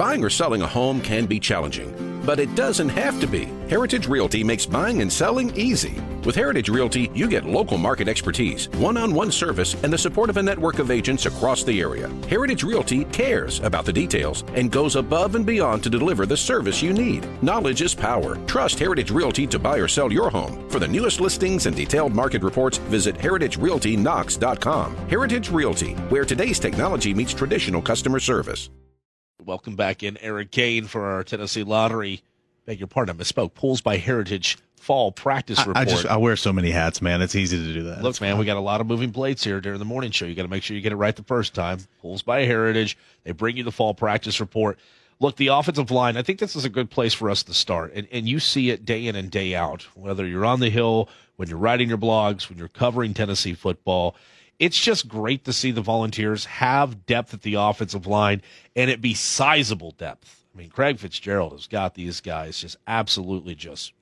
Buying or selling a home can be challenging, but it doesn't have to be. Heritage Realty makes buying and selling easy. With Heritage Realty, you get local market expertise, one on one service, and the support of a network of agents across the area. Heritage Realty cares about the details and goes above and beyond to deliver the service you need. Knowledge is power. Trust Heritage Realty to buy or sell your home. For the newest listings and detailed market reports, visit heritagerealtyknox.com. Heritage Realty, where today's technology meets traditional customer service. Welcome back in, Eric Cain, for our Tennessee Lottery. Beg your pardon, I misspoke. Pools by Heritage fall practice report. I, I just I wear so many hats, man. It's easy to do that. Look, man, we got a lot of moving plates here during the morning show. You got to make sure you get it right the first time. Pools by Heritage. They bring you the fall practice report. Look, the offensive line, I think this is a good place for us to start. And, and you see it day in and day out, whether you're on the Hill, when you're writing your blogs, when you're covering Tennessee football it's just great to see the Volunteers have depth at the offensive line and it be sizable depth. I mean, Craig Fitzgerald has got these guys just absolutely just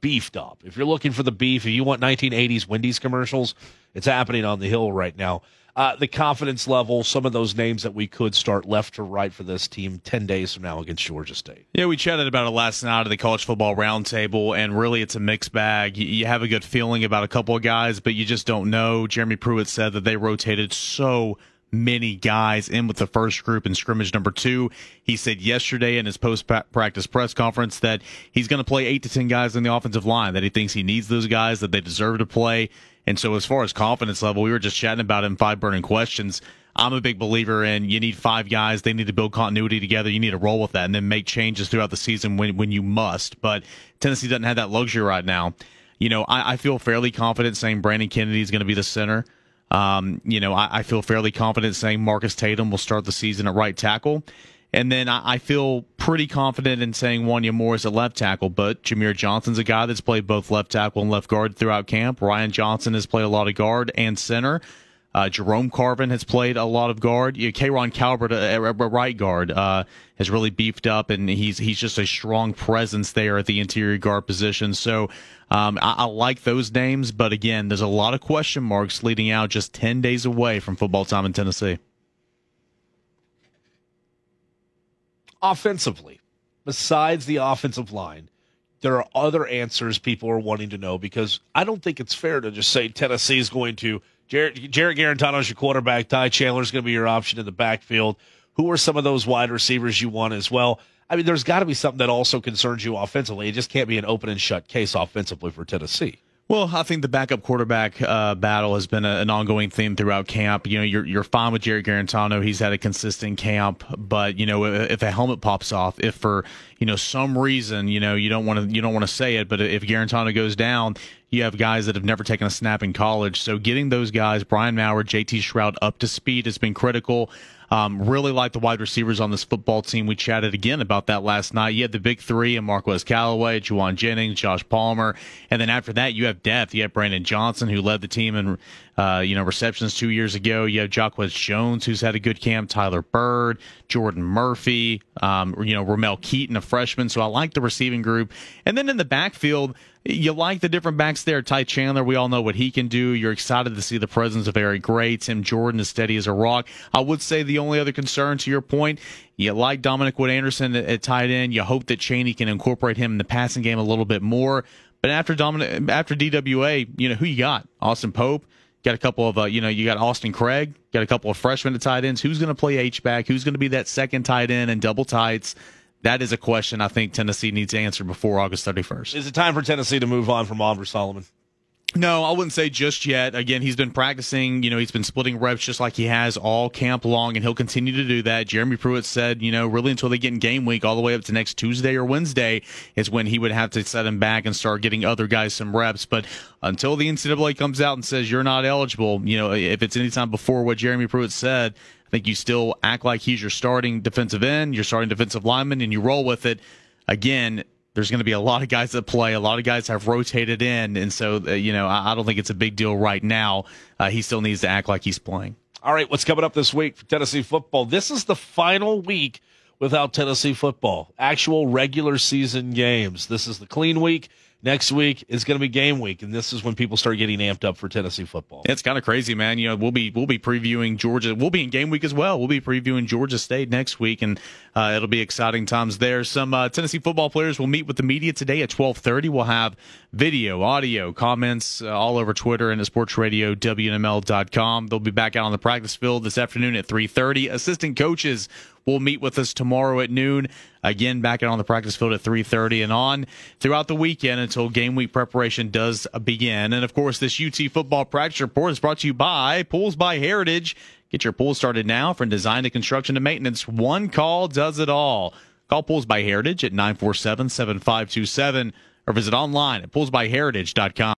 beefed up. If you're looking for the beef, if you want 1980s Wendy's commercials, it's happening on the hill right now uh, the confidence level, some of those names that we could start left to right for this team 10 days from now against Georgia State. Yeah, we chatted about it last night at the college football roundtable, and really it's a mixed bag. You have a good feeling about a couple of guys, but you just don't know. Jeremy Pruitt said that they rotated so many guys in with the first group in scrimmage number two. He said yesterday in his post practice press conference that he's going to play eight to 10 guys in the offensive line, that he thinks he needs those guys, that they deserve to play. And so, as far as confidence level, we were just chatting about in five burning questions. I'm a big believer in you need five guys. They need to build continuity together. You need to roll with that and then make changes throughout the season when, when you must. But Tennessee doesn't have that luxury right now. You know, I, I feel fairly confident saying Brandon Kennedy is going to be the center. Um, you know, I, I, feel fairly confident saying Marcus Tatum will start the season at right tackle. And then I, I feel pretty confident in saying Wanya Moore is at left tackle, but Jahmir Johnson's a guy that's played both left tackle and left guard throughout camp. Ryan Johnson has played a lot of guard and center. Uh, Jerome Carvin has played a lot of guard. You know, K'Rojhn Calvert, a, a, right guard, uh, has really beefed up, and he's he's just a strong presence there at the interior guard position. So um, I, I, like those names, but again, there's a lot of question marks leading out just ten days away from football time in Tennessee. offensively, besides the offensive line, there are other answers people are wanting to know because I don't think it's fair to just say Tennessee is going to Jarrett Guarantano is your quarterback. Ty Chandler is going to be your option in the backfield. Who are some of those wide receivers you want as well? I mean, there's got to be something that also concerns you offensively. It just can't be an open and shut case offensively for Tennessee. Well, I think the backup quarterback uh, battle has been a, an ongoing theme throughout camp. You know, you're you're fine with Jerry Guarantano; he's had a consistent camp. But you know, if, a helmet pops off, if for you know some reason, you know, you don't want to you don't want to say it, but if Guarantano goes down, you have guys that have never taken a snap in college. So getting those guys, Brian Maurer, JT Shrout, up to speed has been critical. Um, really like the wide receivers on this football team. We chatted again about that last night. You had the big three and Marquez Callaway, Jauan Jennings, Josh Palmer, and then after that you have depth. You have Brandon Johnson who led the team in uh, you know receptions two years ago. You have Jacquez Jones who's had a good camp. Tyler Byrd, Jordan Murphy, um, you know Ramel Keaton, a freshman. So I like the receiving group, and then in the backfield you like the different backs there. Ty Chandler, we all know what he can do. You're excited to see the presence of Eric Gray. Tim Jordan is steady as a rock. I would say the only other concern to your point, you like Dominick Wood-Anderson at, at tight end. You hope that Chaney can incorporate him in the passing game a little bit more. But after Dominick, after DWA, you know who you got? Austin Pope. Got a couple of, uh, you know, you got Austin Craig. Got a couple of freshmen at tight ends. Who's going to play H back? Who's going to be that second tight end and double tights? that is a question I think Tennessee needs to answer before August 31st. Is it time for Tennessee to move on from Aubrey Solomon? No, I wouldn't say just yet. Again, he's been practicing. You know, he's been splitting reps just like he has all camp long, and he'll continue to do that. Jeremy Pruitt said, you know, really until they get in game week, all the way up to next Tuesday or Wednesday, is when he would have to set him back and start getting other guys some reps. But until the NCAA comes out and says you're not eligible, you know, if it's anytime before what Jeremy Pruitt said, I think you still act like he's your starting defensive end, your starting defensive lineman, and you roll with it. Again, there's going to be a lot of guys that play. A lot of guys have rotated in, and so uh, you know I, I, don't think it's a big deal right now. Uh, he still needs to act like he's playing. All right, what's coming up this week for Tennessee football? This is the final week without Tennessee football. Actual regular season games. This is the clean week. Next week is going to be game week, and this is when people start getting amped up for Tennessee football. It's kind of crazy, man. You know, we'll be we'll be previewing Georgia. We'll be in game week as well. We'll be previewing Georgia State next week, and uh, it'll be exciting times there. Some uh, Tennessee football players will meet with the media today at twelve thirty. We'll have video, audio, comments uh, all over Twitter and at Sports Radio WNML.com. They'll be back out on the practice field this afternoon at three thirty. Assistant coaches will meet with us tomorrow at noon. Again, back out on the practice field at 3:30 and on throughout the weekend until game week preparation does begin. And of course, this UT football practice report is brought to you by Pools by Heritage. Get your pool started now from design to construction to maintenance. One call does it all. Call Pools by Heritage at 947 7527 or visit online at poolsbyheritage.com.